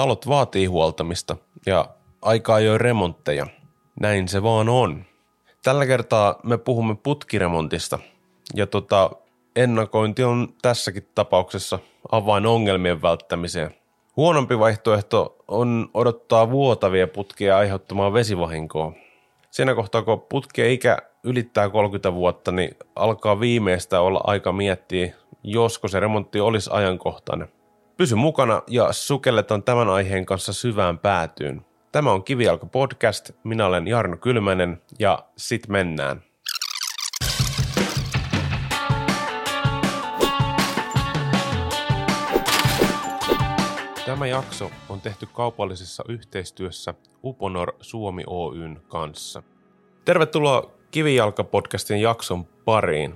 talot vaatii huoltamista ja aika ajoin remontteja. Näin se vaan on. Tällä kertaa me puhumme putkiremontista ja tota, ennakointi on tässäkin tapauksessa avain ongelmien välttämiseen. Huonompi vaihtoehto on odottaa vuotavia putkia aiheuttamaan vesivahinkoa. Siinä kohtaa, kun putkien ikä ylittää 30 vuotta, niin alkaa viimeistä olla aika miettiä, josko se remontti olisi ajankohtainen. Pysy mukana ja sukelletaan tämän aiheen kanssa syvään päätyyn. Tämä on Kivijalka podcast, minä olen Jarno Kylmänen ja sit mennään. Tämä jakso on tehty kaupallisessa yhteistyössä Uponor Suomi Oyn kanssa. Tervetuloa Kivijalka-podcastin jakson pariin.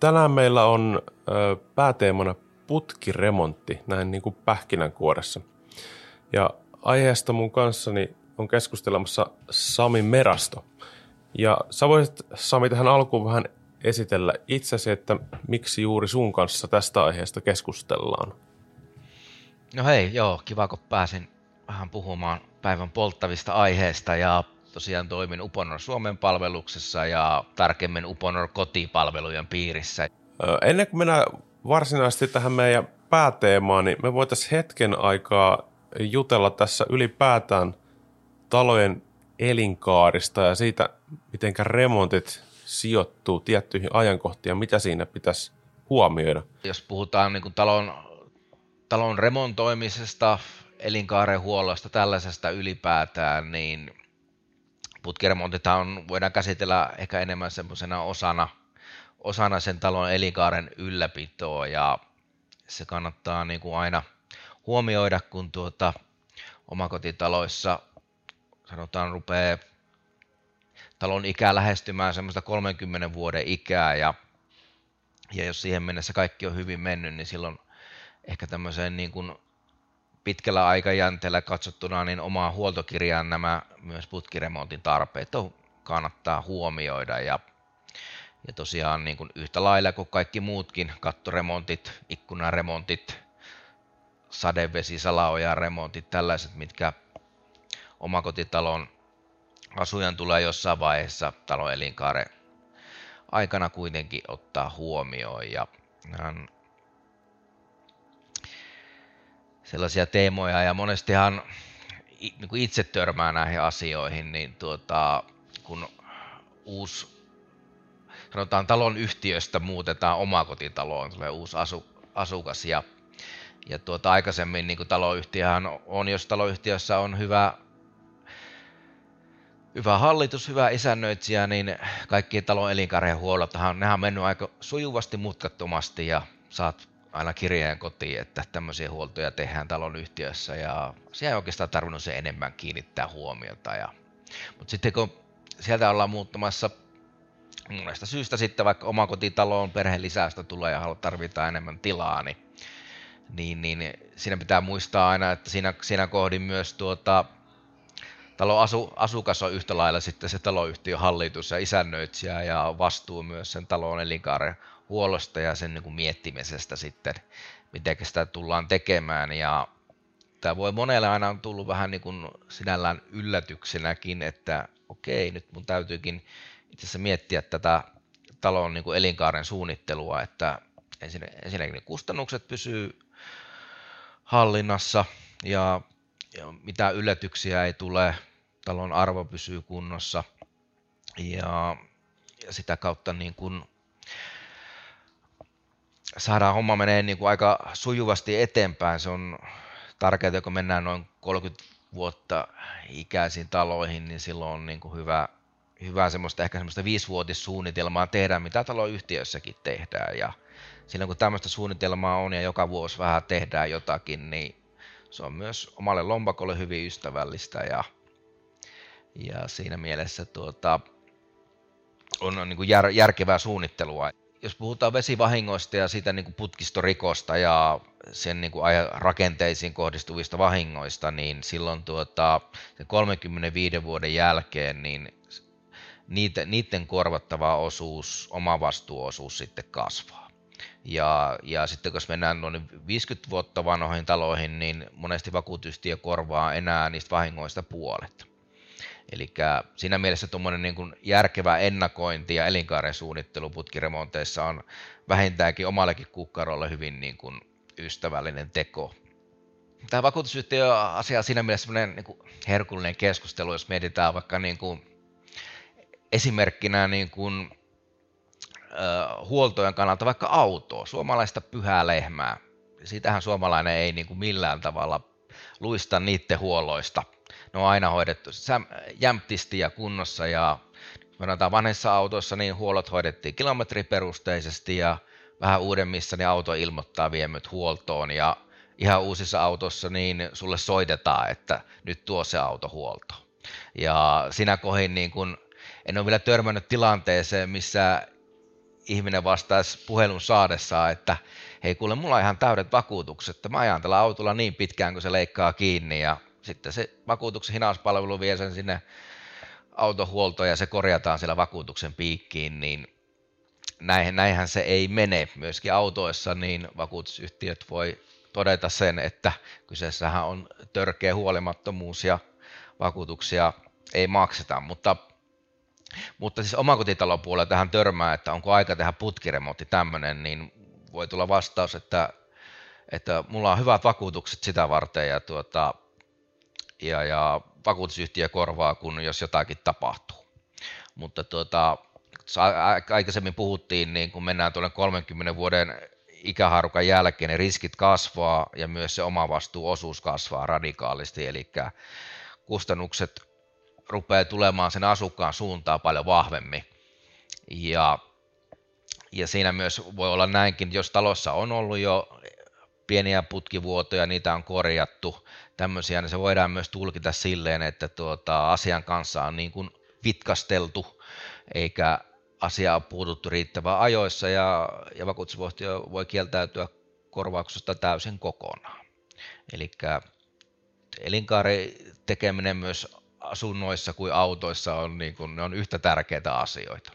Tänään meillä on ö, pääteemana putkiremontti, näin niin kuin pähkinänkuoressa. Ja aiheesta mun kanssani on keskustelemassa Sami Merasto. Ja sä voisit Sami tähän alkuun vähän esitellä itsesi, että miksi juuri sun kanssa tästä aiheesta keskustellaan. No hei, joo, kiva kun pääsin vähän puhumaan päivän polttavista aiheista ja tosiaan toimin Uponor Suomen palveluksessa ja tarkemmin Uponor kotipalvelujen piirissä. Ennen kuin mennään varsinaisesti tähän meidän pääteemaan, niin me voitaisiin hetken aikaa jutella tässä ylipäätään talojen elinkaarista ja siitä, miten remontit sijoittuu tiettyihin ajankohtiin ja mitä siinä pitäisi huomioida. Jos puhutaan niin talon, talon remontoimisesta, elinkaaren huollosta, tällaisesta ylipäätään, niin putkiremontithan voidaan käsitellä ehkä enemmän semmoisena osana, osana sen talon elinkaaren ylläpitoa ja se kannattaa niin kuin aina huomioida, kun tuota, omakotitaloissa sanotaan rupeaa talon ikää lähestymään semmoista 30 vuoden ikää ja, ja jos siihen mennessä kaikki on hyvin mennyt, niin silloin ehkä tämmöiseen niin kuin pitkällä aikajänteellä katsottuna niin omaa huoltokirjaan nämä myös putkiremontin tarpeet on, kannattaa huomioida ja, ja tosiaan niin kuin yhtä lailla kuin kaikki muutkin kattoremontit, ikkunaremontit, sadevesi, salaojan remontit, tällaiset, mitkä omakotitalon asujan tulee jossain vaiheessa talon elinkaaren aikana kuitenkin ottaa huomioon. Ja sellaisia teemoja ja monestihan niin kuin itse törmää näihin asioihin, niin tuota, kun uusi sanotaan talon yhtiöstä muutetaan omakotitaloon, tulee uusi asu, asukas ja, ja tuota, aikaisemmin niin kuin taloyhtiöhän on, jos taloyhtiössä on hyvä hyvä hallitus, hyvä isännöitsijä, niin kaikki talon elinkaarien huollothan, nehän on mennyt aika sujuvasti mutkattomasti ja saat aina kirjeen kotiin, että tämmöisiä huoltoja tehdään talon yhtiössä ja siellä ei oikeastaan tarvinnut se enemmän kiinnittää huomiota. Ja, mutta sitten kun sieltä ollaan muuttamassa monesta syystä sitten vaikka omakotitaloon perheen lisäystä tulee ja tarvitaan enemmän tilaa, niin, niin, niin siinä pitää muistaa aina, että siinä, siinä kohdin myös tuota, talon asu, asukas on yhtä lailla sitten se taloyhtiön hallitus ja isännöitsijä ja vastuu myös sen talon elinkaaren huollosta ja sen niin kuin miettimisestä sitten, miten sitä tullaan tekemään. Ja tämä voi monelle aina on tullut vähän niin kuin sinällään yllätyksenäkin, että okei, nyt mun täytyykin itse asiassa miettiä tätä talon niin kuin elinkaaren suunnittelua, että ensinnäkin kustannukset pysyy hallinnassa ja, ja mitä yllätyksiä ei tule, talon arvo pysyy kunnossa ja, ja sitä kautta niin kuin saadaan homma menee niin kuin aika sujuvasti eteenpäin. Se on tärkeää, kun mennään noin 30 vuotta ikäisiin taloihin, niin silloin on niin kuin hyvä, hyvä semmoista, ehkä semmoista viisivuotissuunnitelmaa tehdä, mitä taloyhtiössäkin tehdään. Ja silloin kun tämmöistä suunnitelmaa on ja joka vuosi vähän tehdään jotakin, niin se on myös omalle lompakolle hyvin ystävällistä ja, ja siinä mielessä tuota, on, on niin kuin jär, järkevää suunnittelua jos puhutaan vesivahingoista ja siitä niin kuin putkistorikosta ja sen niin kuin rakenteisiin kohdistuvista vahingoista, niin silloin tuota, 35 vuoden jälkeen niin niitä, niiden korvattava osuus, oma vastuuosuus sitten kasvaa. Ja, ja sitten jos mennään noin 50 vuotta vanhoihin taloihin, niin monesti vakuutustyö korvaa enää niistä vahingoista puolet. Eli siinä mielessä tuommoinen niin järkevä ennakointi ja elinkaaren suunnittelu putkiremonteissa on vähintäänkin omallekin kukkarolle hyvin niin kuin ystävällinen teko. Tämä vakuutusyhtiö asia on siinä mielessä niin herkullinen keskustelu, jos mietitään vaikka niin kuin esimerkkinä niin kuin, äh, huoltojen kannalta vaikka autoa, suomalaista pyhää lehmää. Siitähän suomalainen ei niin kuin millään tavalla luista niiden huolloista. Ne on aina hoidettu jämptisti ja kunnossa ja verrataan vanhissa autoissa, niin huollot hoidettiin kilometriperusteisesti ja vähän uudemmissa niin auto ilmoittaa viemyt huoltoon ja ihan uusissa autossa niin sulle soitetaan, että nyt tuo se auto huolto. Ja sinä kohin niin kun, en ole vielä törmännyt tilanteeseen, missä ihminen vastaisi puhelun saadessaan, että hei kuule, mulla on ihan täydet vakuutukset, että mä ajan tällä autolla niin pitkään, kun se leikkaa kiinni ja sitten se vakuutuksen hinauspalvelu vie sen sinne autohuoltoon ja se korjataan siellä vakuutuksen piikkiin, niin näinhän, näinhän se ei mene. Myöskin autoissa niin vakuutusyhtiöt voi todeta sen, että kyseessähän on törkeä huolimattomuus ja vakuutuksia ei makseta, mutta mutta siis omakotitalon puolella tähän törmää, että onko aika tehdä putkiremontti tämmöinen, niin voi tulla vastaus, että, että mulla on hyvät vakuutukset sitä varten ja, tuota, ja, ja vakuutusyhtiö korvaa, kun jos jotakin tapahtuu. Mutta tuota, aikaisemmin puhuttiin, niin kun mennään tuonne 30 vuoden ikähaarukan jälkeen, niin riskit kasvaa ja myös se omavastuuosuus kasvaa radikaalisti, eli kustannukset rupeaa tulemaan sen asukkaan suuntaan paljon vahvemmin. Ja, ja siinä myös voi olla näinkin, jos talossa on ollut jo pieniä putkivuotoja, niitä on korjattu, tämmöisiä, niin se voidaan myös tulkita silleen, että tuota, asian kanssa on niin kuin vitkasteltu, eikä asia on puututtu riittävän ajoissa, ja, ja vakuutusvuotio voi kieltäytyä korvauksesta täysin kokonaan. Eli elinkaari tekeminen myös asunnoissa kuin autoissa on, niin kuin, ne on yhtä tärkeitä asioita.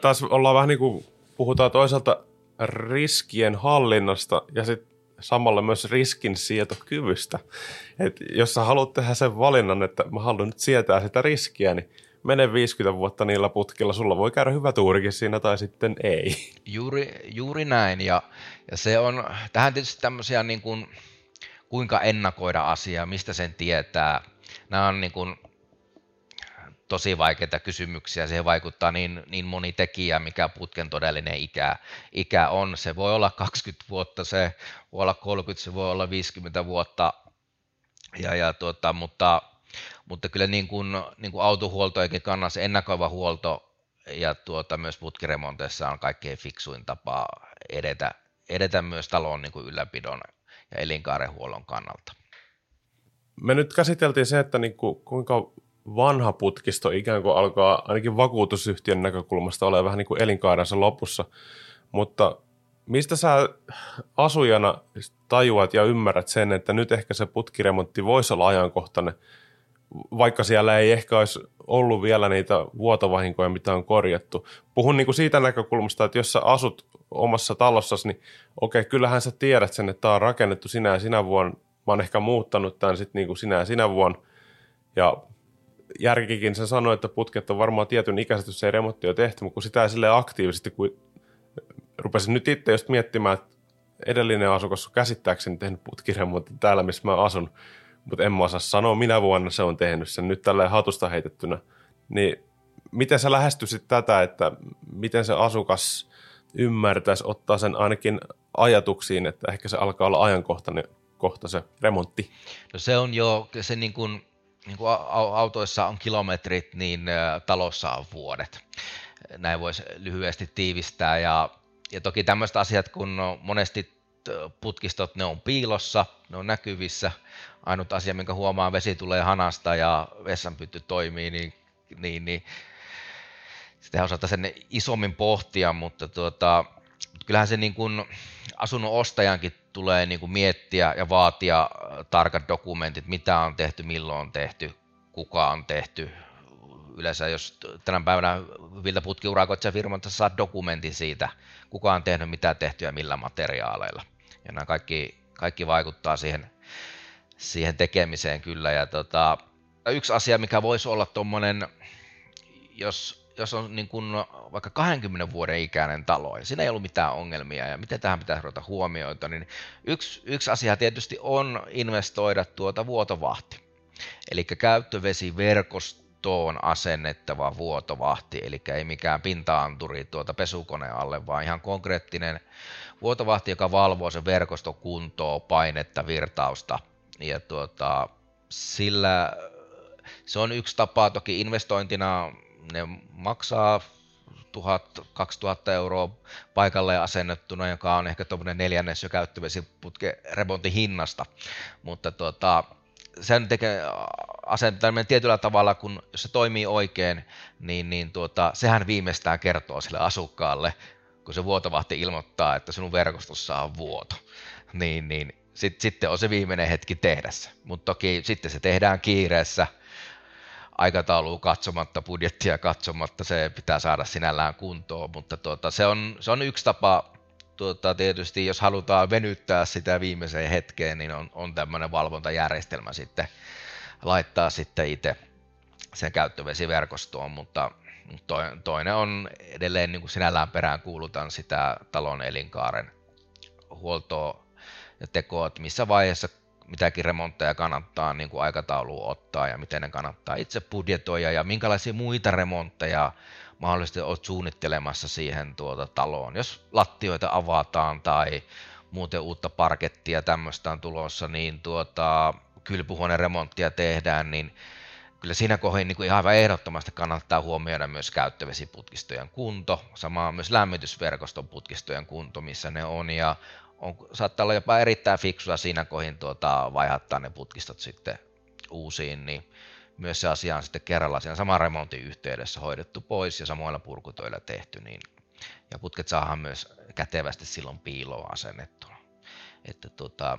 Tässä ollaan vähän niin kuin, puhutaan toisaalta riskien hallinnasta ja sitten samalla myös riskin sietokyvystä. Et jos sä haluat tehdä sen valinnan, että mä haluan nyt sietää sitä riskiä, niin mene 50 vuotta niillä putkilla, sulla voi käydä hyvä tuurikin siinä tai sitten ei. Juuri, juuri näin ja, ja se on, tähän tietysti tämmöisiä niin kuin, kuinka ennakoida asiaa, mistä sen tietää. Nämä on niin kuin, tosi vaikeita kysymyksiä. Siihen vaikuttaa niin, niin moni tekijä, mikä putken todellinen ikä, ikä on. Se voi olla 20 vuotta, se voi olla 30, se voi olla 50 vuotta, ja, ja tuota, mutta, mutta kyllä niin kuin, niin kuin autohuoltojenkin kannassa ennakoiva huolto ja tuota, myös putkiremonteissa on kaikkein fiksuin tapa edetä, edetä myös talon niin kuin ylläpidon ja elinkaarenhuollon kannalta. Me nyt käsiteltiin se, että niin kuin, kuinka vanha putkisto ikään kuin alkaa ainakin vakuutusyhtiön näkökulmasta olla vähän niin kuin elinkaarensa lopussa. Mutta mistä sä asujana tajuat ja ymmärrät sen, että nyt ehkä se putkiremontti voisi olla ajankohtainen, vaikka siellä ei ehkä olisi ollut vielä niitä vuotovahinkoja, mitä on korjattu. Puhun niin kuin siitä näkökulmasta, että jos sä asut omassa talossasi, niin okei, kyllähän sä tiedät sen, että tämä on rakennettu sinä ja sinä vuonna. Mä oon ehkä muuttanut tämän sitten niin kuin sinä ja sinä vuonna. Ja järkikin se sanoi, että putket on varmaan tietyn ikäiset, jos ei remontti ole tehty, mutta kun sitä ei sille aktiivisesti, kun rupesin nyt itse just miettimään, että edellinen asukas on käsittääkseni tehnyt putkiremontin täällä, missä mä asun, mutta en mä osaa sanoa, minä vuonna se on tehnyt sen nyt tällä hatusta heitettynä. Niin miten sä lähestyisit tätä, että miten se asukas ymmärtäisi ottaa sen ainakin ajatuksiin, että ehkä se alkaa olla ajankohtainen kohta se remontti? No se on jo se niin kuin niin kuin autoissa on kilometrit, niin talossa on vuodet. Näin voisi lyhyesti tiivistää. Ja, ja toki tämmöiset asiat, kun monesti putkistot, ne on piilossa, ne on näkyvissä. Ainut asia, minkä huomaa, vesi tulee hanasta ja vessanpytty toimii, niin, niin, niin sitä osata sen isommin pohtia, mutta tuota, kyllähän se niin kuin asunnon ostajankin tulee niin kuin miettiä ja vaatia äh, tarkat dokumentit, mitä on tehty, milloin on tehty, kuka on tehty, yleensä jos tänä päivänä hyviltä putkiurakoitsijafirmoilta saat dokumentin siitä, kuka on tehnyt mitä tehtyä millä materiaaleilla. Ja nämä kaikki, kaikki vaikuttaa siihen, siihen tekemiseen kyllä. Ja tota, yksi asia, mikä voisi olla tuommoinen, jos, jos on niin kuin vaikka 20 vuoden ikäinen talo ja siinä ei ollut mitään ongelmia ja miten tähän pitäisi ruveta huomioita, niin yksi, yksi asia tietysti on investoida tuota vuotovahti. Eli käyttövesiverkostoon asennettava vuotovahti, eli ei mikään pintaanturi tuota pesukoneen alle, vaan ihan konkreettinen vuotovahti, joka valvoo sen verkostokuntoa, painetta, virtausta. Ja tuota, sillä se on yksi tapa, toki investointina ne maksaa 1000-2000 euroa paikalle asennettuna, joka on ehkä tuommoinen neljännes jo käyttövesiputke remontin hinnasta. Mutta tuota, sen tekee asentaminen tietyllä tavalla, kun jos se toimii oikein, niin, niin tuota, sehän viimeistään kertoo sille asukkaalle, kun se vuotovahti ilmoittaa, että sinun verkostossa on vuoto. Niin, niin sit, sitten on se viimeinen hetki tehdä se. Mutta toki sitten se tehdään kiireessä, aikataulua katsomatta, budjettia katsomatta, se pitää saada sinällään kuntoon, mutta tuota, se, on, se on yksi tapa tuota, tietysti, jos halutaan venyttää sitä viimeiseen hetkeen, niin on, on tämmöinen valvontajärjestelmä sitten laittaa sitten itse sen käyttövesiverkostoon, mutta toinen on edelleen niin kuin sinällään perään kuulutan sitä talon elinkaaren huoltoa ja tekoa, että missä vaiheessa mitäkin remontteja kannattaa niin kuin aikatauluun ottaa ja miten ne kannattaa itse budjetoida ja minkälaisia muita remontteja mahdollisesti olet suunnittelemassa siihen tuota taloon. Jos lattioita avataan tai muuten uutta parkettia tämmöistä on tulossa, niin tuota, kylpyhuoneen remonttia tehdään, niin kyllä siinä kohdin niin kuin ihan aivan ehdottomasti kannattaa huomioida myös käyttövesiputkistojen kunto, samaa myös lämmitysverkoston putkistojen kunto, missä ne on, ja on, saattaa olla jopa erittäin fiksua siinä kohin tuota, vaihattaa ne putkistot sitten uusiin, niin myös se asia on sitten kerralla siinä saman remontin yhteydessä hoidettu pois ja samoilla purkutöillä tehty, niin, ja putket saadaan myös kätevästi silloin piiloon asennettuna. Että tuota,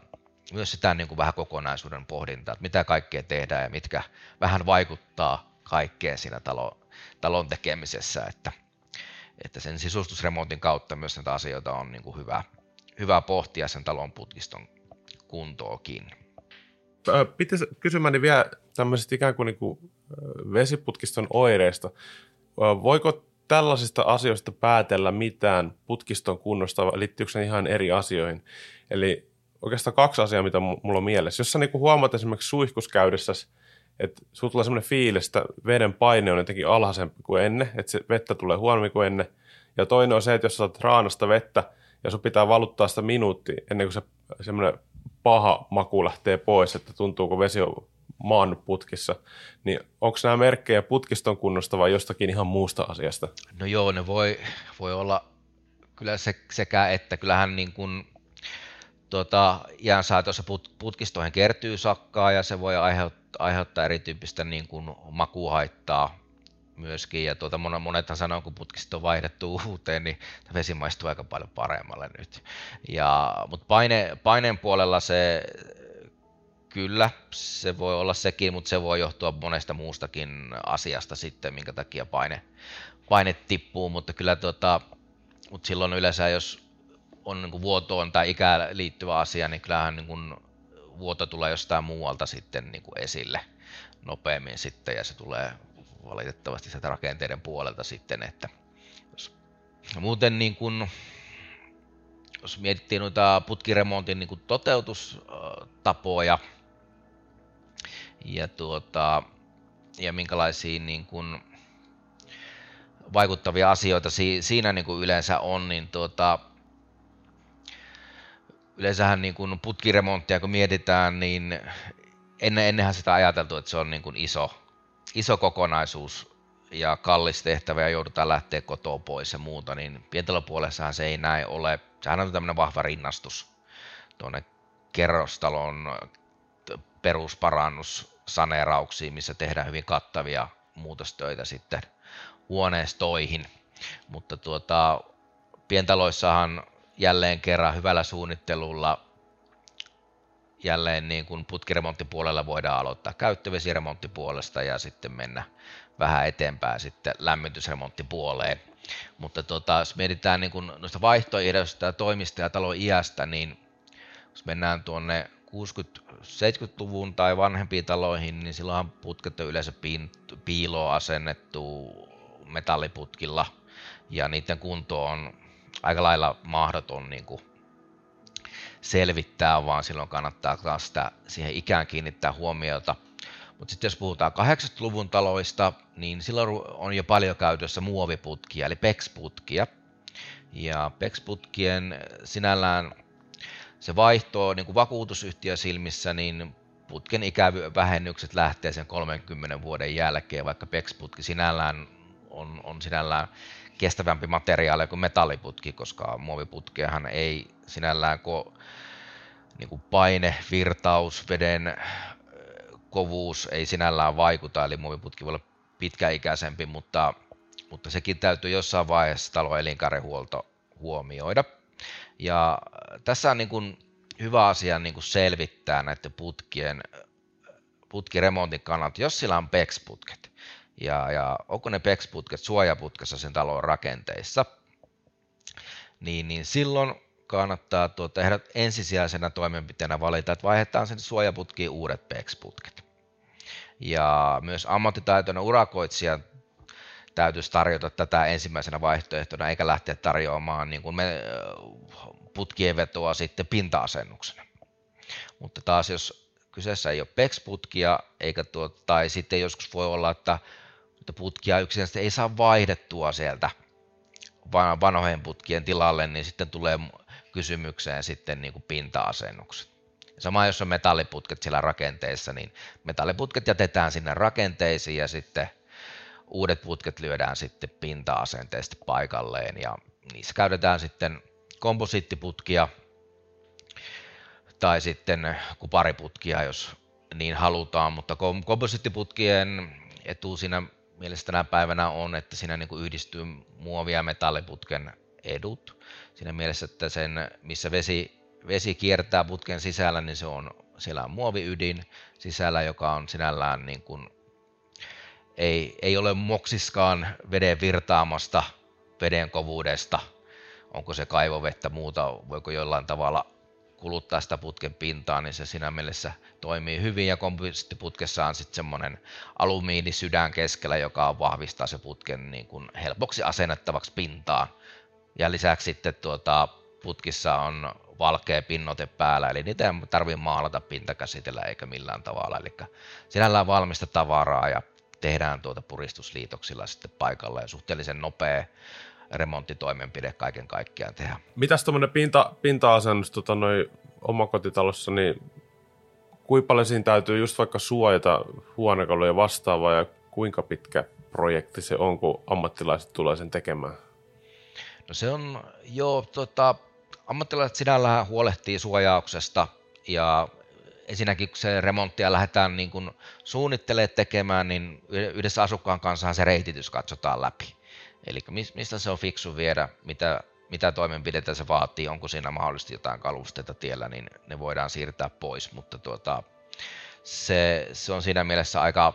myös sitä niin kuin vähän kokonaisuuden pohdintaa, että mitä kaikkea tehdään ja mitkä vähän vaikuttaa kaikkeen siinä talo, talon tekemisessä, että, että sen sisustusremontin kautta myös näitä asioita on niin kuin hyvä, hyvä pohtia sen talon putkiston kuntoakin. Pitäisi kysymäni vielä tämmöisestä ikään kuin, niin kuin vesiputkiston oireista. Voiko tällaisista asioista päätellä mitään putkiston kunnosta, liittyykö se ihan eri asioihin? Eli oikeastaan kaksi asiaa, mitä mulla on mielessä. Jos sä niin huomaat esimerkiksi suihkuskäydessä, että sulla tulee semmoinen fiilis, että veden paine on jotenkin alhaisempi kuin ennen, että se vettä tulee huonommin kuin ennen. Ja toinen on se, että jos saat raanasta vettä ja sun pitää valuttaa sitä minuuttia ennen kuin se semmoinen paha maku lähtee pois, että tuntuuko vesi on maan putkissa, niin onko nämä merkkejä putkiston kunnosta vai jostakin ihan muusta asiasta? No joo, ne voi, voi olla kyllä se, sekä että. Kyllähän niin kuin tuota, iän saatossa put, putkistoihin kertyy sakkaa ja se voi aiheuttaa, aiheuttaa erityyppistä niin kuin makuhaittaa myöskin. Ja tuota, monethan sanoo, kun putkisto on vaihdettu uuteen, niin vesi maistuu aika paljon paremmalle nyt. Ja, mutta paine, paineen puolella se kyllä, se voi olla sekin, mutta se voi johtua monesta muustakin asiasta sitten, minkä takia paine, paine tippuu, mutta kyllä tuota, mutta silloin yleensä, jos on niin vuotoon tai ikään liittyvä asia, niin kyllähän niin kuin vuoto tulee jostain muualta sitten niin kuin esille nopeammin sitten ja se tulee valitettavasti sieltä rakenteiden puolelta sitten, että jos muuten niin kuin, jos mietittiin noita putkiremontin niin toteutustapoja ja, tuota, ja minkälaisia niin kuin, vaikuttavia asioita siinä niin kuin yleensä on, niin tuota, yleensähän niin kuin putkiremonttia kun mietitään, niin ennen, ennenhän sitä ajateltu, että se on niin kuin iso, iso kokonaisuus ja kallis tehtävä ja joudutaan lähteä kotoa pois ja muuta, niin pientalopuolessahan se ei näin ole. Sehän on tämmöinen vahva rinnastus tuonne kerrostalon perusparannus saneerauksiin, missä tehdään hyvin kattavia muutostöitä sitten huoneistoihin. Mutta tuota, pientaloissahan jälleen kerran hyvällä suunnittelulla jälleen niin kuin putkiremonttipuolella voidaan aloittaa käyttövesiremonttipuolesta ja sitten mennä vähän eteenpäin sitten lämmitysremonttipuoleen. Mutta tota, jos mietitään niin kuin noista vaihtoehdoista ja toimista ja talon iästä, niin jos mennään tuonne 60-70-luvun tai vanhempiin taloihin, niin silloinhan putket on yleensä piiloon asennettu metalliputkilla ja niiden kunto on aika lailla mahdoton niin kuin selvittää, vaan silloin kannattaa taas sitä, siihen ikään kiinnittää huomiota. Mutta sitten jos puhutaan 80-luvun taloista, niin silloin on jo paljon käytössä muoviputkia, eli PEX-putkia. Ja PEX-putkien sinällään se vaihtoo niin kuin vakuutusyhtiö silmissä, niin putken ikävähennykset lähtee sen 30 vuoden jälkeen, vaikka PEX-putki sinällään on, on sinällään kestävämpi materiaali kuin metalliputki, koska muoviputkeahan ei sinällään ko, niin kuin paine, virtaus, veden kovuus ei sinällään vaikuta, eli muoviputki voi olla pitkäikäisempi, mutta, mutta sekin täytyy jossain vaiheessa talon elinkaarihuolto huomioida. Ja tässä on niin kuin hyvä asia niin kuin selvittää näiden putkien putkiremontin kannalta, jos sillä on PEX-putket, ja, ja onko ne PEX-putket suojaputkessa sen talon rakenteissa, niin, niin silloin kannattaa tuota, tehdä ensisijaisena toimenpiteenä valita, että vaihdetaan sen suojaputkiin uudet PEX-putket. Ja myös ammattitaitoinen urakoitsija täytyisi tarjota tätä ensimmäisenä vaihtoehtona, eikä lähteä tarjoamaan niin kuin me, putkien vetoa sitten pinta-asennuksena. Mutta taas jos kyseessä ei ole PEX-putkia, eikä tuo, tai sitten joskus voi olla, että putkia yksinkertaisesti ei saa vaihdettua sieltä vanhojen putkien tilalle, niin sitten tulee kysymykseen sitten niin kuin pinta-asennukset. Sama jos on metalliputket siellä rakenteissa, niin metalliputket jätetään sinne rakenteisiin ja sitten uudet putket lyödään sitten pinta-asenteista paikalleen ja niissä käytetään sitten komposiittiputkia tai sitten kupariputkia, jos niin halutaan, mutta komposiittiputkien etu siinä mielessä tänä päivänä on, että siinä niin kuin yhdistyy muovi- ja metalliputken edut. Siinä mielessä, että sen, missä vesi, vesi kiertää putken sisällä, niin se on, siellä on muoviydin sisällä, joka on sinällään niin kuin, ei, ei ole moksiskaan veden virtaamasta, veden kovuudesta, onko se kaivovettä muuta, voiko jollain tavalla kuluttaa sitä putken pintaa, niin se siinä mielessä toimii hyvin. Ja komposiittiputkessa on sitten semmoinen alumiinisydän keskellä, joka vahvistaa se putken niin kuin helpoksi asennettavaksi pintaan. Ja lisäksi sitten tuota, putkissa on valkea pinnote päällä, eli niitä ei tarvitse maalata pintakäsitellä eikä millään tavalla. Eli sinällään valmista tavaraa ja tehdään tuota puristusliitoksilla sitten paikalla ja suhteellisen nopea remonttitoimenpide kaiken kaikkiaan tehdä. Mitäs tuommoinen pinta, pinta-asennus tota, noi omakotitalossa, niin kuinka paljon siinä täytyy just vaikka suojata huonekaluja vastaavaa ja kuinka pitkä projekti se on, kun ammattilaiset tulee sen tekemään? No se on jo, tota, ammattilaiset sinällään huolehtii suojauksesta ja ensinnäkin kun se remonttia lähdetään niin kuin suunnittelemaan tekemään, niin yhdessä asukkaan kanssa se reititys katsotaan läpi. Eli mistä se on fiksu viedä, mitä, mitä toimenpiteitä se vaatii, onko siinä mahdollisesti jotain kalusteita tiellä, niin ne voidaan siirtää pois, mutta tuota, se, se on siinä mielessä aika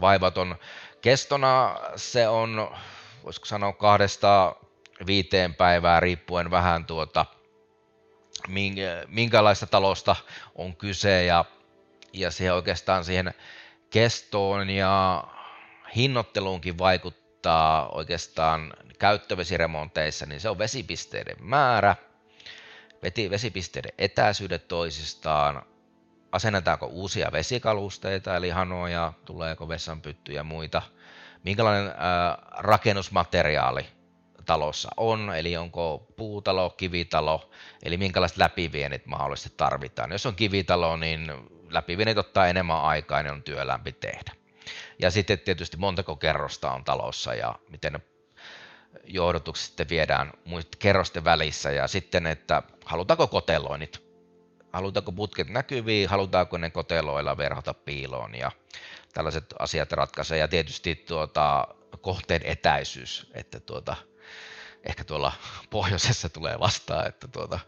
vaivaton. Kestona se on, voisiko sanoa kahdesta viiteen päivää riippuen vähän tuota, minkälaista talosta on kyse ja, ja siihen oikeastaan siihen kestoon ja hinnoitteluunkin vaikuttaa oikeastaan käyttövesiremonteissa, niin se on vesipisteiden määrä, vesipisteiden etäisyydet toisistaan, asennetaanko uusia vesikalusteita, eli hanoja, tuleeko vessanpyttyjä ja muita, minkälainen rakennusmateriaali talossa on, eli onko puutalo, kivitalo, eli minkälaiset läpivienit mahdollisesti tarvitaan. Jos on kivitalo, niin läpivienit ottaa enemmän aikaa, niin on työlämpi tehdä. Ja sitten tietysti montako kerrosta on talossa ja miten ne johdotukset sitten viedään kerrosten välissä. Ja sitten, että halutaanko koteloinnit, halutaanko putket näkyviin, halutaanko ne koteloilla verhota piiloon? Ja tällaiset asiat ratkaisee. Ja tietysti tuota, kohteen etäisyys, että tuota, ehkä tuolla pohjoisessa tulee vastaan, että tuota,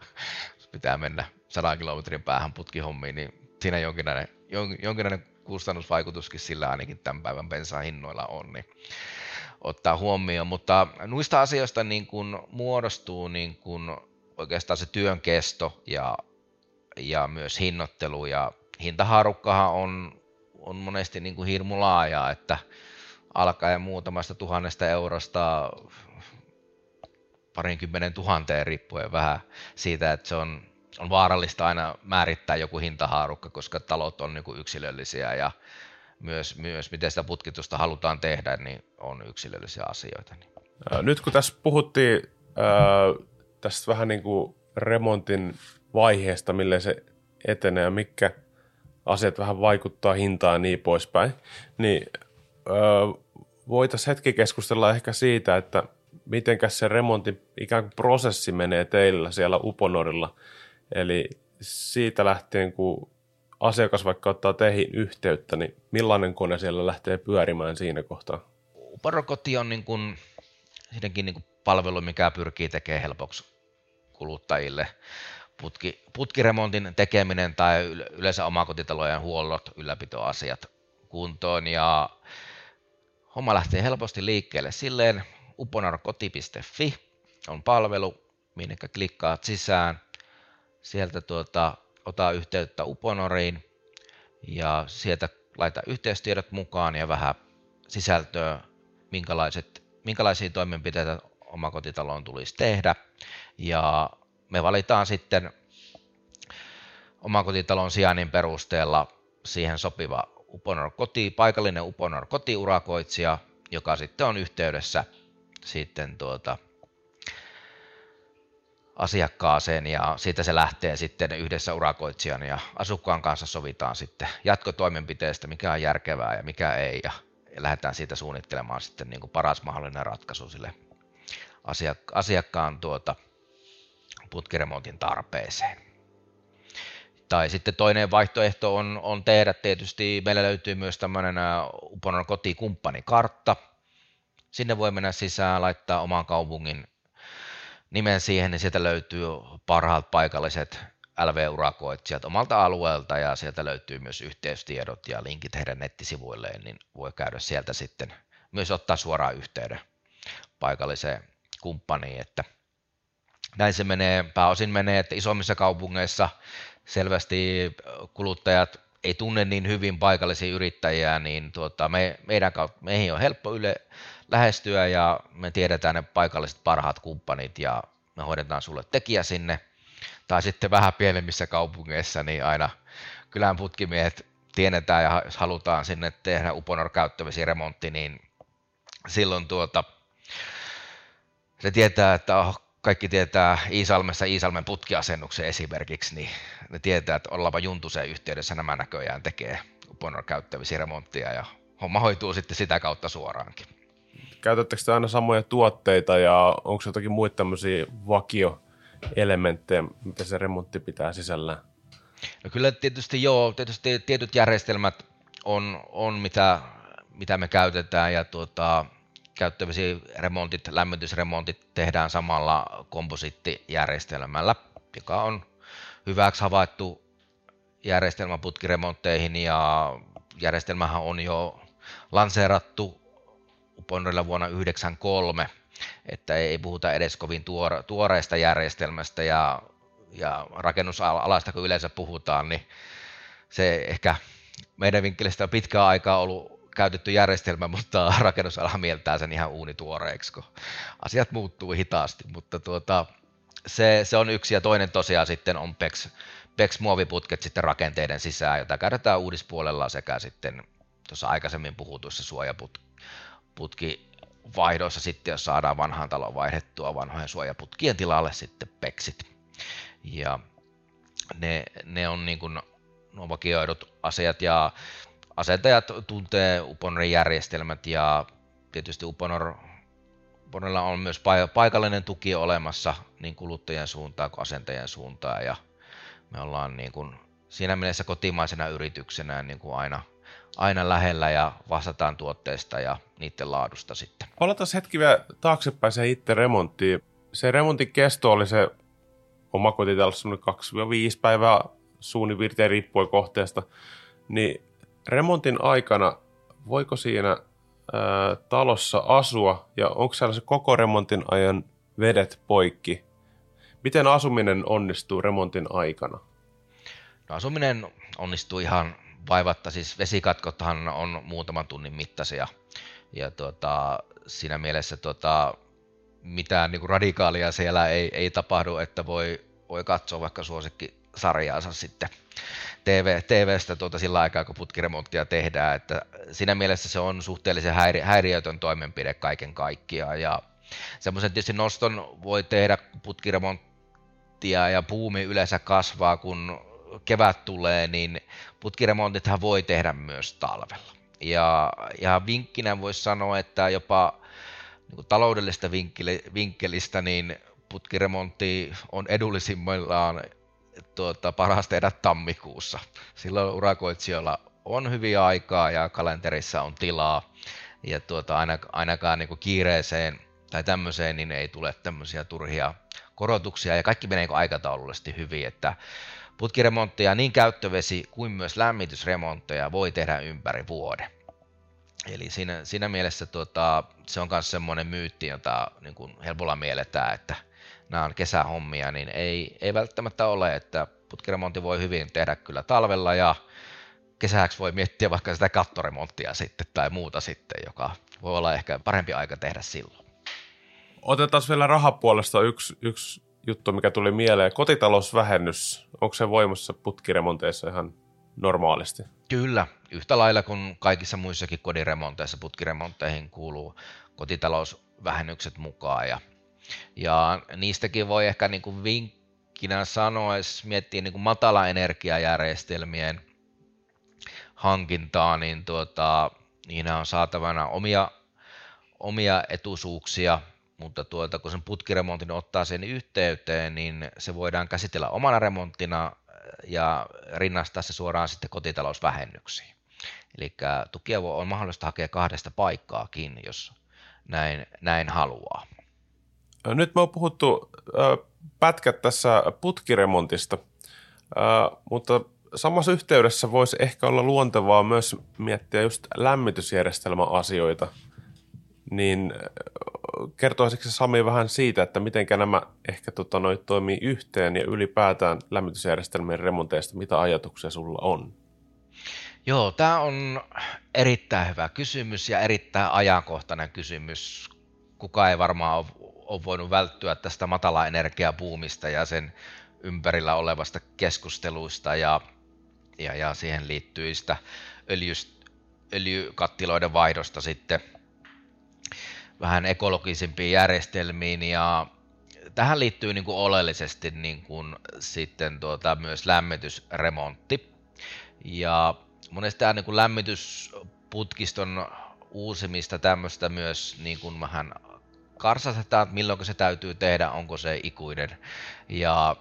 pitää mennä 100 kilometrin päähän putkihommiin, niin siinä jonkinlainen, jonkinlainen kustannusvaikutuskin sillä ainakin tämän päivän bensan hinnoilla on, niin ottaa huomioon. Mutta noista asioista niin kuin muodostuu niin kuin oikeastaan se työn kesto ja, ja myös hinnoittelu ja hintaharukkahan on, on monesti niin kuin hirmu laaja, että alkaen muutamasta tuhannesta eurosta parinkymmenen tuhanteen riippuen vähän siitä, että se on, on vaarallista aina määrittää joku hintahaarukka, koska talot on niin kuin yksilöllisiä ja myös, myös miten sitä putkitusta halutaan tehdä, niin on yksilöllisiä asioita. Nyt kun tässä puhuttiin tästä vähän niin kuin remontin vaiheesta, millä se etenee ja mikä asiat vähän vaikuttaa hintaan ja niin poispäin, niin voitaisiin hetki keskustella ehkä siitä, että mitenkäs se remontin ikään kuin prosessi menee teillä siellä Uponorilla. Eli siitä lähtien, kun asiakas vaikka ottaa teihin yhteyttä, niin millainen kone siellä lähtee pyörimään siinä kohtaa? Uponor-koti on niin kuin, siihenkin niin kuin palvelu, mikä pyrkii tekemään helpoksi kuluttajille. Putki, putkiremontin tekeminen tai yleensä omakotitalojen huollot, ylläpitoasiat kuntoon ja Homma lähtee helposti liikkeelle silleen, uponarkoti.fi on palvelu, minne klikkaat sisään. Sieltä tuota, ota yhteyttä Uponoriin ja sieltä laita yhteystiedot mukaan ja vähän sisältöä, minkälaiset, minkälaisia toimenpiteitä omakotitaloon tulisi tehdä. Ja me valitaan sitten omakotitalon sijainnin perusteella siihen sopiva Uponor koti, paikallinen Uponor kotiurakoitsija, joka sitten on yhteydessä sitten tuota, asiakkaaseen ja siitä se lähtee sitten yhdessä urakoitsijan ja asukkaan kanssa sovitaan sitten jatkotoimenpiteestä, mikä on järkevää ja mikä ei ja, lähdetään siitä suunnittelemaan sitten niin kuin paras mahdollinen ratkaisu sille asiakkaan tuota, putkiremontin tarpeeseen. Tai sitten toinen vaihtoehto on, on tehdä tietysti, meillä löytyy myös tämmöinen Uponon kotikumppanikartta. Sinne voi mennä sisään, laittaa oman kaupungin nimen siihen, niin sieltä löytyy parhaat paikalliset LV-urakoitsijat omalta alueelta ja sieltä löytyy myös yhteystiedot ja linkit heidän nettisivuilleen, niin voi käydä sieltä sitten myös ottaa suoraan yhteyden paikalliseen kumppaniin, että näin se menee, pääosin menee, että isommissa kaupungeissa selvästi kuluttajat ei tunne niin hyvin paikallisia yrittäjiä, niin tuota, me, meidän kautta, meihin on helppo yle, lähestyä ja me tiedetään ne paikalliset parhaat kumppanit ja me hoidetaan sulle tekijä sinne. Tai sitten vähän pienemmissä kaupungeissa, niin aina kylän putkimiehet tiedetään ja jos halutaan sinne tehdä Uponor remontti, niin silloin tuota, se tietää, että oh, kaikki tietää Iisalmessa Iisalmen putkiasennuksen esimerkiksi, niin ne tietää, että ollaanpa Juntuseen yhteydessä nämä näköjään tekee Uponor käyttävisiä remonttia ja homma hoituu sitten sitä kautta suoraankin. Käytättekö te aina samoja tuotteita ja onko jotakin muita tämmöisiä vakioelementtejä, mitä se remontti pitää sisällään? No kyllä tietysti joo, tietysti tietyt järjestelmät on, on mitä, mitä me käytetään ja tuota, remontit, lämmitysremontit tehdään samalla komposiittijärjestelmällä, joka on hyväksi havaittu järjestelmä putkiremontteihin ja järjestelmähän on jo lanseerattu Uponrilla vuonna 1993, että ei puhuta edes kovin tuore, tuoreesta järjestelmästä ja, ja rakennusalasta kun yleensä puhutaan, niin se ehkä meidän vinkkelistä on pitkään aikaa ollut käytetty järjestelmä, mutta rakennusala mieltää sen ihan uunituoreeksi, kun asiat muuttuu hitaasti, mutta tuota, se, se, on yksi ja toinen tosiaan sitten on PEX, PEX-muoviputket sitten rakenteiden sisään, jota käytetään uudispuolella sekä sitten tuossa aikaisemmin puhutuissa suojaputki vaihdoissa sitten, jos saadaan vanhaan talon vaihdettua vanhojen suojaputkien tilalle sitten peksit. Ja ne, ne on niin kuin nuo vakioidut asiat ja asentajat tuntee Uponorin järjestelmät ja tietysti Uponor, Uponorilla on myös paikallinen tuki olemassa niin kuluttajien suuntaan kuin asentajien suuntaan ja me ollaan niin kuin siinä mielessä kotimaisena yrityksenä niin kuin aina, aina lähellä ja vastataan tuotteista ja niiden laadusta sitten. Palataan hetki vielä taaksepäin se itse remonttiin. Se remontin kesto oli se omakotitalossa semmoinen 2-5 päivää suunnin piirtein riippuen kohteesta, niin remontin aikana voiko siinä ää, talossa asua ja onko siellä se koko remontin ajan vedet poikki? Miten asuminen onnistuu remontin aikana? No, asuminen onnistuu ihan vaivatta, siis vesikatkothan on muutaman tunnin mittaisia. Ja tuota, siinä mielessä tuota, mitään niin kuin radikaalia siellä ei, ei tapahdu, että voi, voi katsoa vaikka suosikkisarjaansa sitten. TV, TVstä tuota sillä aikaa, kun putkiremonttia tehdään, että siinä mielessä se on suhteellisen häiri, häiriötön toimenpide kaiken kaikkiaan. Ja semmoisen tietysti noston voi tehdä putkiremonttia ja puumi yleensä kasvaa, kun kevät tulee, niin putkiremontithan voi tehdä myös talvella. Ja, ja vinkkinä voisi sanoa, että jopa niin taloudellisesta vinkkelistä, niin putkiremontti on edullisimmillaan tuota, paras tehdä tammikuussa. Silloin urakoitsijoilla on hyviä aikaa ja kalenterissa on tilaa. Ja tuota, ainakaan niin kiireeseen tai tämmöiseen niin ei tule tämmöisiä turhia korotuksia ja kaikki menee aikataulullisesti hyvin, että putkiremontteja, niin käyttövesi kuin myös lämmitysremontteja voi tehdä ympäri vuoden. Eli siinä, siinä mielessä tuota, se on myös semmoinen myytti, jota niin kuin helpolla mielletään, että nämä on kesähommia, niin ei, ei välttämättä ole, että putkiremontti voi hyvin tehdä kyllä talvella ja kesäksi voi miettiä vaikka sitä kattoremonttia sitten tai muuta sitten, joka voi olla ehkä parempi aika tehdä silloin. Otetaan vielä rahapuolesta yksi, yksi juttu, mikä tuli mieleen. Kotitalousvähennys, onko se voimassa putkiremonteissa ihan normaalisti? Kyllä, yhtä lailla kuin kaikissa muissakin kodiremonteissa putkiremontteihin kuuluu kotitalousvähennykset mukaan. Ja, ja niistäkin voi ehkä niin kuin vinkkinä sanoa, jos miettii niin kuin matala-energiajärjestelmien hankintaa, niin tuota, niinä on saatavana omia, omia etuisuuksia, mutta tuota, kun sen putkiremontin ottaa sen yhteyteen, niin se voidaan käsitellä omana remonttina ja rinnastaa se suoraan sitten kotitalousvähennyksiin. Eli tukia on mahdollista hakea kahdesta paikkaakin, jos näin, näin haluaa. Nyt me on puhuttu pätkät tässä putkiremontista, mutta samassa yhteydessä voisi ehkä olla luontevaa myös miettiä just lämmitysjärjestelmäasioita. Niin kertoisitko Sami vähän siitä, että miten nämä ehkä tota, noi, toimii yhteen ja ylipäätään lämmitysjärjestelmien remonteista, mitä ajatuksia sulla on? Joo, tämä on erittäin hyvä kysymys ja erittäin ajankohtainen kysymys. Kuka ei varmaan ole, voinut välttyä tästä matala energiapuumista ja sen ympärillä olevasta keskusteluista ja, ja, ja siihen liittyistä öljyst, öljykattiloiden vaihdosta sitten vähän ekologisempiin järjestelmiin ja tähän liittyy niin kuin oleellisesti niin kuin sitten tuota myös lämmitysremontti. Ja monesti tämä niin lämmitysputkiston uusimista tämmöistä myös niin kuin vähän karsastetaan, että milloin se täytyy tehdä, onko se ikuinen. Ja,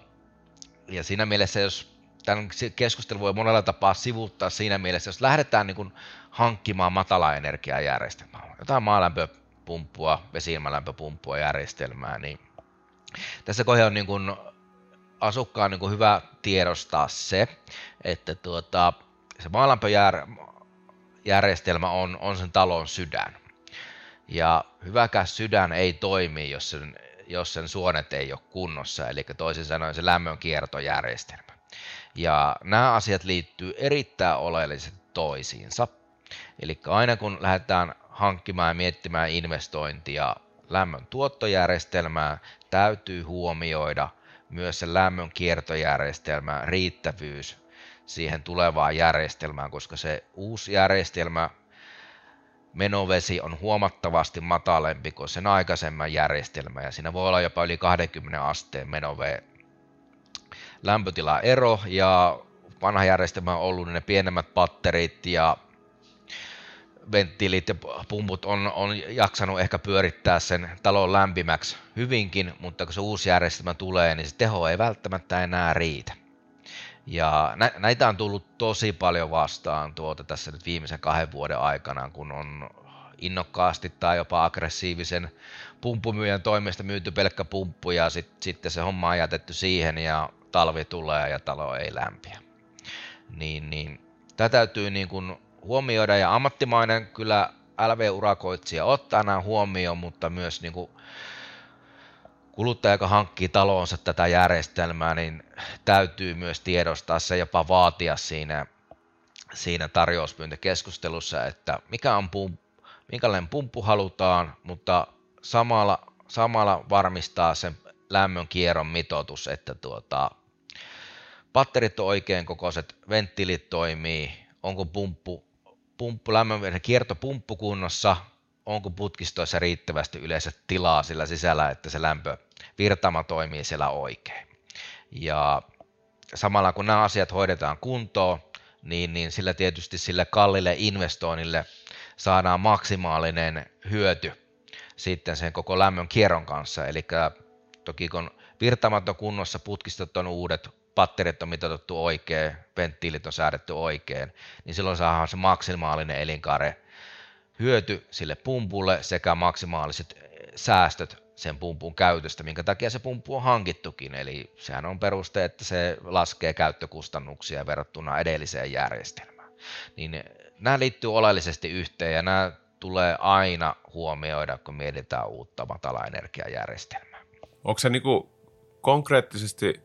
ja siinä mielessä, jos tämän keskustelun voi monella tapaa sivuuttaa siinä mielessä, jos lähdetään niin kuin hankkimaan matala-energiajärjestelmää, jotain maalämpöpumppua, vesiilmalämpöpumppua järjestelmää, niin tässä kohdassa on niin kuin asukkaan niin kuin hyvä tiedostaa se, että tuota, se maalämpöjärjestelmä on, on sen talon sydän. Ja hyväkäs sydän ei toimi, jos sen, jos sen suonet ei ole kunnossa, eli toisin sanoen se lämmön kiertojärjestelmä. Ja nämä asiat liittyy erittäin oleellisesti toisiinsa. Eli aina kun lähdetään hankkimaan ja miettimään investointia. Lämmön tuottojärjestelmää, täytyy huomioida myös se lämmön kiertojärjestelmän riittävyys siihen tulevaan järjestelmään, koska se uusi järjestelmä menovesi on huomattavasti matalempi kuin sen aikaisemman järjestelmä ja siinä voi olla jopa yli 20 asteen menove lämpötilaero ja vanha järjestelmä on ollut ne pienemmät patterit ja venttiilit ja pumput on, on jaksanut ehkä pyörittää sen talon lämpimäksi hyvinkin, mutta kun se uusi järjestelmä tulee, niin se teho ei välttämättä enää riitä. Ja nä, näitä on tullut tosi paljon vastaan tuota tässä nyt viimeisen kahden vuoden aikana, kun on innokkaasti tai jopa aggressiivisen pumppumyyjän toimesta myyty pelkkä pumppu ja sit, sitten se homma on jätetty siihen ja talvi tulee ja talo ei lämpiä. Niin, niin. Tämä täytyy niin kuin huomioida. Ja ammattimainen kyllä LV-urakoitsija ottaa nämä huomioon, mutta myös niin kuin kuluttaja, joka hankkii taloonsa tätä järjestelmää, niin täytyy myös tiedostaa se jopa vaatia siinä, siinä tarjouspyyntökeskustelussa, että mikä on pump, minkälainen pumppu halutaan, mutta samalla, samalla varmistaa sen lämmön kierron mitoitus, että tuota, patterit on oikein kokoiset, venttiilit toimii, onko pumppu, pumppu lämmön kiertopumppu kunnossa, onko putkistoissa riittävästi yleensä tilaa sillä sisällä, että se lämpö virtaama toimii siellä oikein. Ja samalla kun nämä asiat hoidetaan kuntoon, niin, niin sillä tietysti sille kallille investoinnille saadaan maksimaalinen hyöty sitten sen koko lämmön kierron kanssa. Eli toki kun virtaamat on kunnossa, putkistot on uudet, patterit on mitoitettu oikein, venttiilit on säädetty oikein, niin silloin saadaan se maksimaalinen elinkaare hyöty sille pumpulle sekä maksimaaliset säästöt sen pumpun käytöstä, minkä takia se pumppu on hankittukin. Eli sehän on peruste, että se laskee käyttökustannuksia verrattuna edelliseen järjestelmään. Niin nämä liittyy oleellisesti yhteen ja nämä tulee aina huomioida, kun mietitään uutta matalaenergiajärjestelmää. Onko se niinku konkreettisesti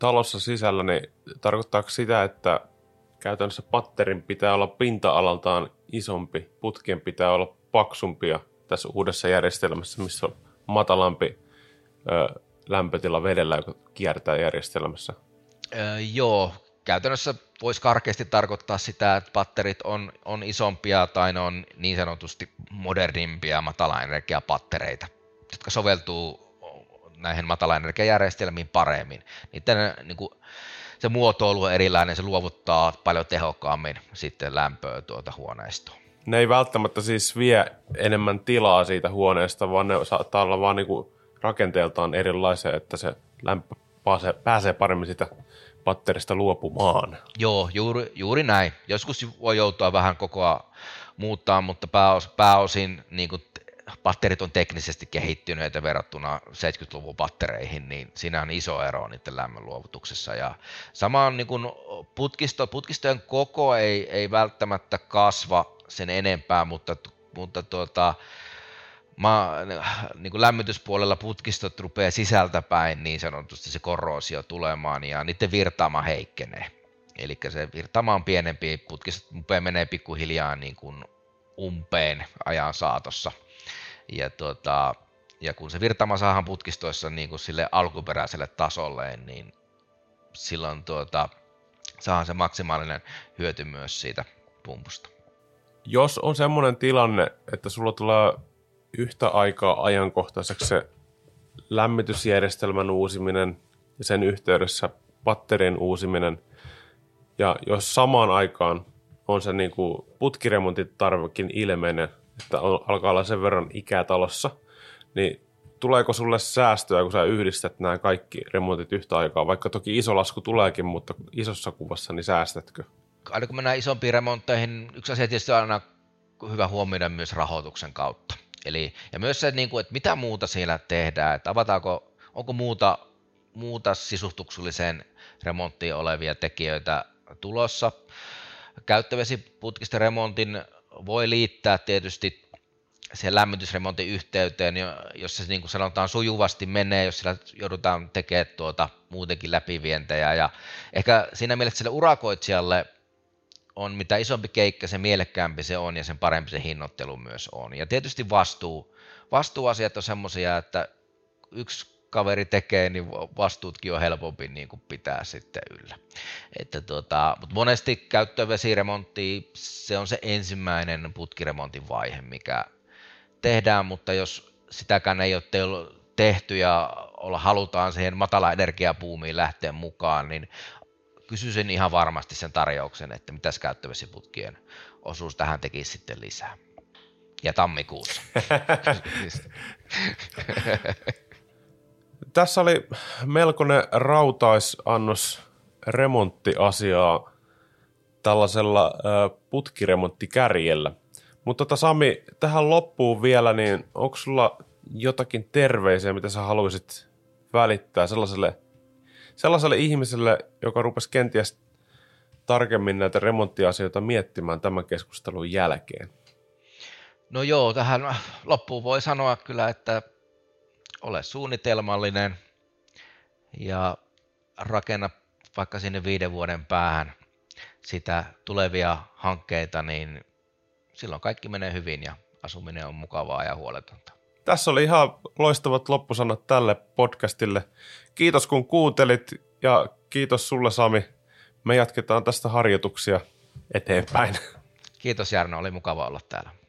talossa sisällä, niin tarkoittaako sitä, että käytännössä patterin pitää olla pinta-alaltaan isompi, putkien pitää olla paksumpia tässä uudessa järjestelmässä, missä on matalampi ö, lämpötila vedellä, joka kiertää järjestelmässä? Öö, joo, käytännössä voisi karkeasti tarkoittaa sitä, että patterit on, on isompia tai ne on niin sanotusti modernimpia matalaenergiapattereita, jotka soveltuu näihin matalaenergiajärjestelmiin paremmin. Niiden niin kuin, se muotoilu on erilainen, se luovuttaa paljon tehokkaammin sitten lämpöä tuota huoneistoa ne ei välttämättä siis vie enemmän tilaa siitä huoneesta, vaan ne saattaa olla vaan niinku rakenteeltaan erilaisia, että se lämpö pääsee, pääsee paremmin sitä patterista luopumaan. Joo, juuri, juuri näin. Joskus voi joutua vähän kokoa muuttaa, mutta pääos, pääosin niin kuin patterit on teknisesti kehittyneitä verrattuna 70-luvun pattereihin, niin siinä on iso ero niiden lämmönluovutuksessa. Ja samaan niin kuin putkisto, putkistojen koko ei, ei välttämättä kasva sen enempää, mutta, mutta tuota, ma, niin kuin lämmityspuolella putkistot rupeaa sisältäpäin niin sanotusti se korroosio tulemaan ja niiden virtaama heikkenee. Eli se virtaama on pienempi, putkistot menee pikkuhiljaa niin kuin umpeen ajan saatossa. Ja, tuota, ja kun se virtaama saadaan putkistoissa niin kuin sille alkuperäiselle tasolle, niin silloin tuota, saadaan se maksimaalinen hyöty myös siitä pumpusta. Jos on semmoinen tilanne, että sulla tulee yhtä aikaa ajankohtaiseksi se lämmitysjärjestelmän uusiminen ja sen yhteydessä patterien uusiminen, ja jos samaan aikaan on se niin kuin putkiremontitarvekin ilmeinen, että alkaa olla sen verran ikää talossa, niin tuleeko sulle säästöä, kun sä yhdistät nämä kaikki remontit yhtä aikaa, vaikka toki iso lasku tuleekin, mutta isossa kuvassa, niin säästätkö? aina kun mennään isompiin remontteihin, yksi asia tietysti on aina hyvä huomioida myös rahoituksen kautta. Eli, ja myös se, niin että mitä muuta siellä tehdään, että avataanko, onko muuta, muuta sisustuksellisen remonttiin olevia tekijöitä tulossa. Käyttövesiputkisten remontin voi liittää tietysti siihen lämmitysremontin yhteyteen, jos se niin kuin sanotaan sujuvasti menee, jos sillä joudutaan tekemään tuota muutenkin läpivientejä. Ja ehkä siinä mielessä sille urakoitsijalle – on, mitä isompi keikka, se mielekkäämpi se on ja sen parempi se hinnoittelu myös on. Ja tietysti vastuu, vastuuasiat on semmoisia, että yksi kaveri tekee, niin vastuutkin on helpompi niin kuin pitää sitten yllä. Että tuota, mutta monesti käyttövesiremontti, se on se ensimmäinen putkiremontin vaihe, mikä tehdään, mutta jos sitäkään ei ole tehty ja olla, halutaan siihen matala energiapuumiin lähteä mukaan, niin kysyisin ihan varmasti sen tarjouksen, että mitäs käyttövesiputkien osuus tähän tekisi sitten lisää. Ja tammikuussa. Tässä oli melkoinen rautaisannos remonttiasiaa tällaisella putkiremonttikärjellä. Mutta tota Sami, tähän loppuun vielä, niin onko sulla jotakin terveisiä, mitä sä haluaisit välittää sellaiselle, sellaiselle ihmiselle, joka rupesi kenties tarkemmin näitä remonttiasioita miettimään tämän keskustelun jälkeen? No joo, tähän loppuun voi sanoa kyllä, että ole suunnitelmallinen ja rakenna vaikka sinne viiden vuoden päähän sitä tulevia hankkeita, niin silloin kaikki menee hyvin ja asuminen on mukavaa ja huoletonta. Tässä oli ihan loistavat loppusanat tälle podcastille. Kiitos kun kuuntelit ja kiitos sulle Sami. Me jatketaan tästä harjoituksia eteenpäin. Kiitos Jarno, oli mukava olla täällä.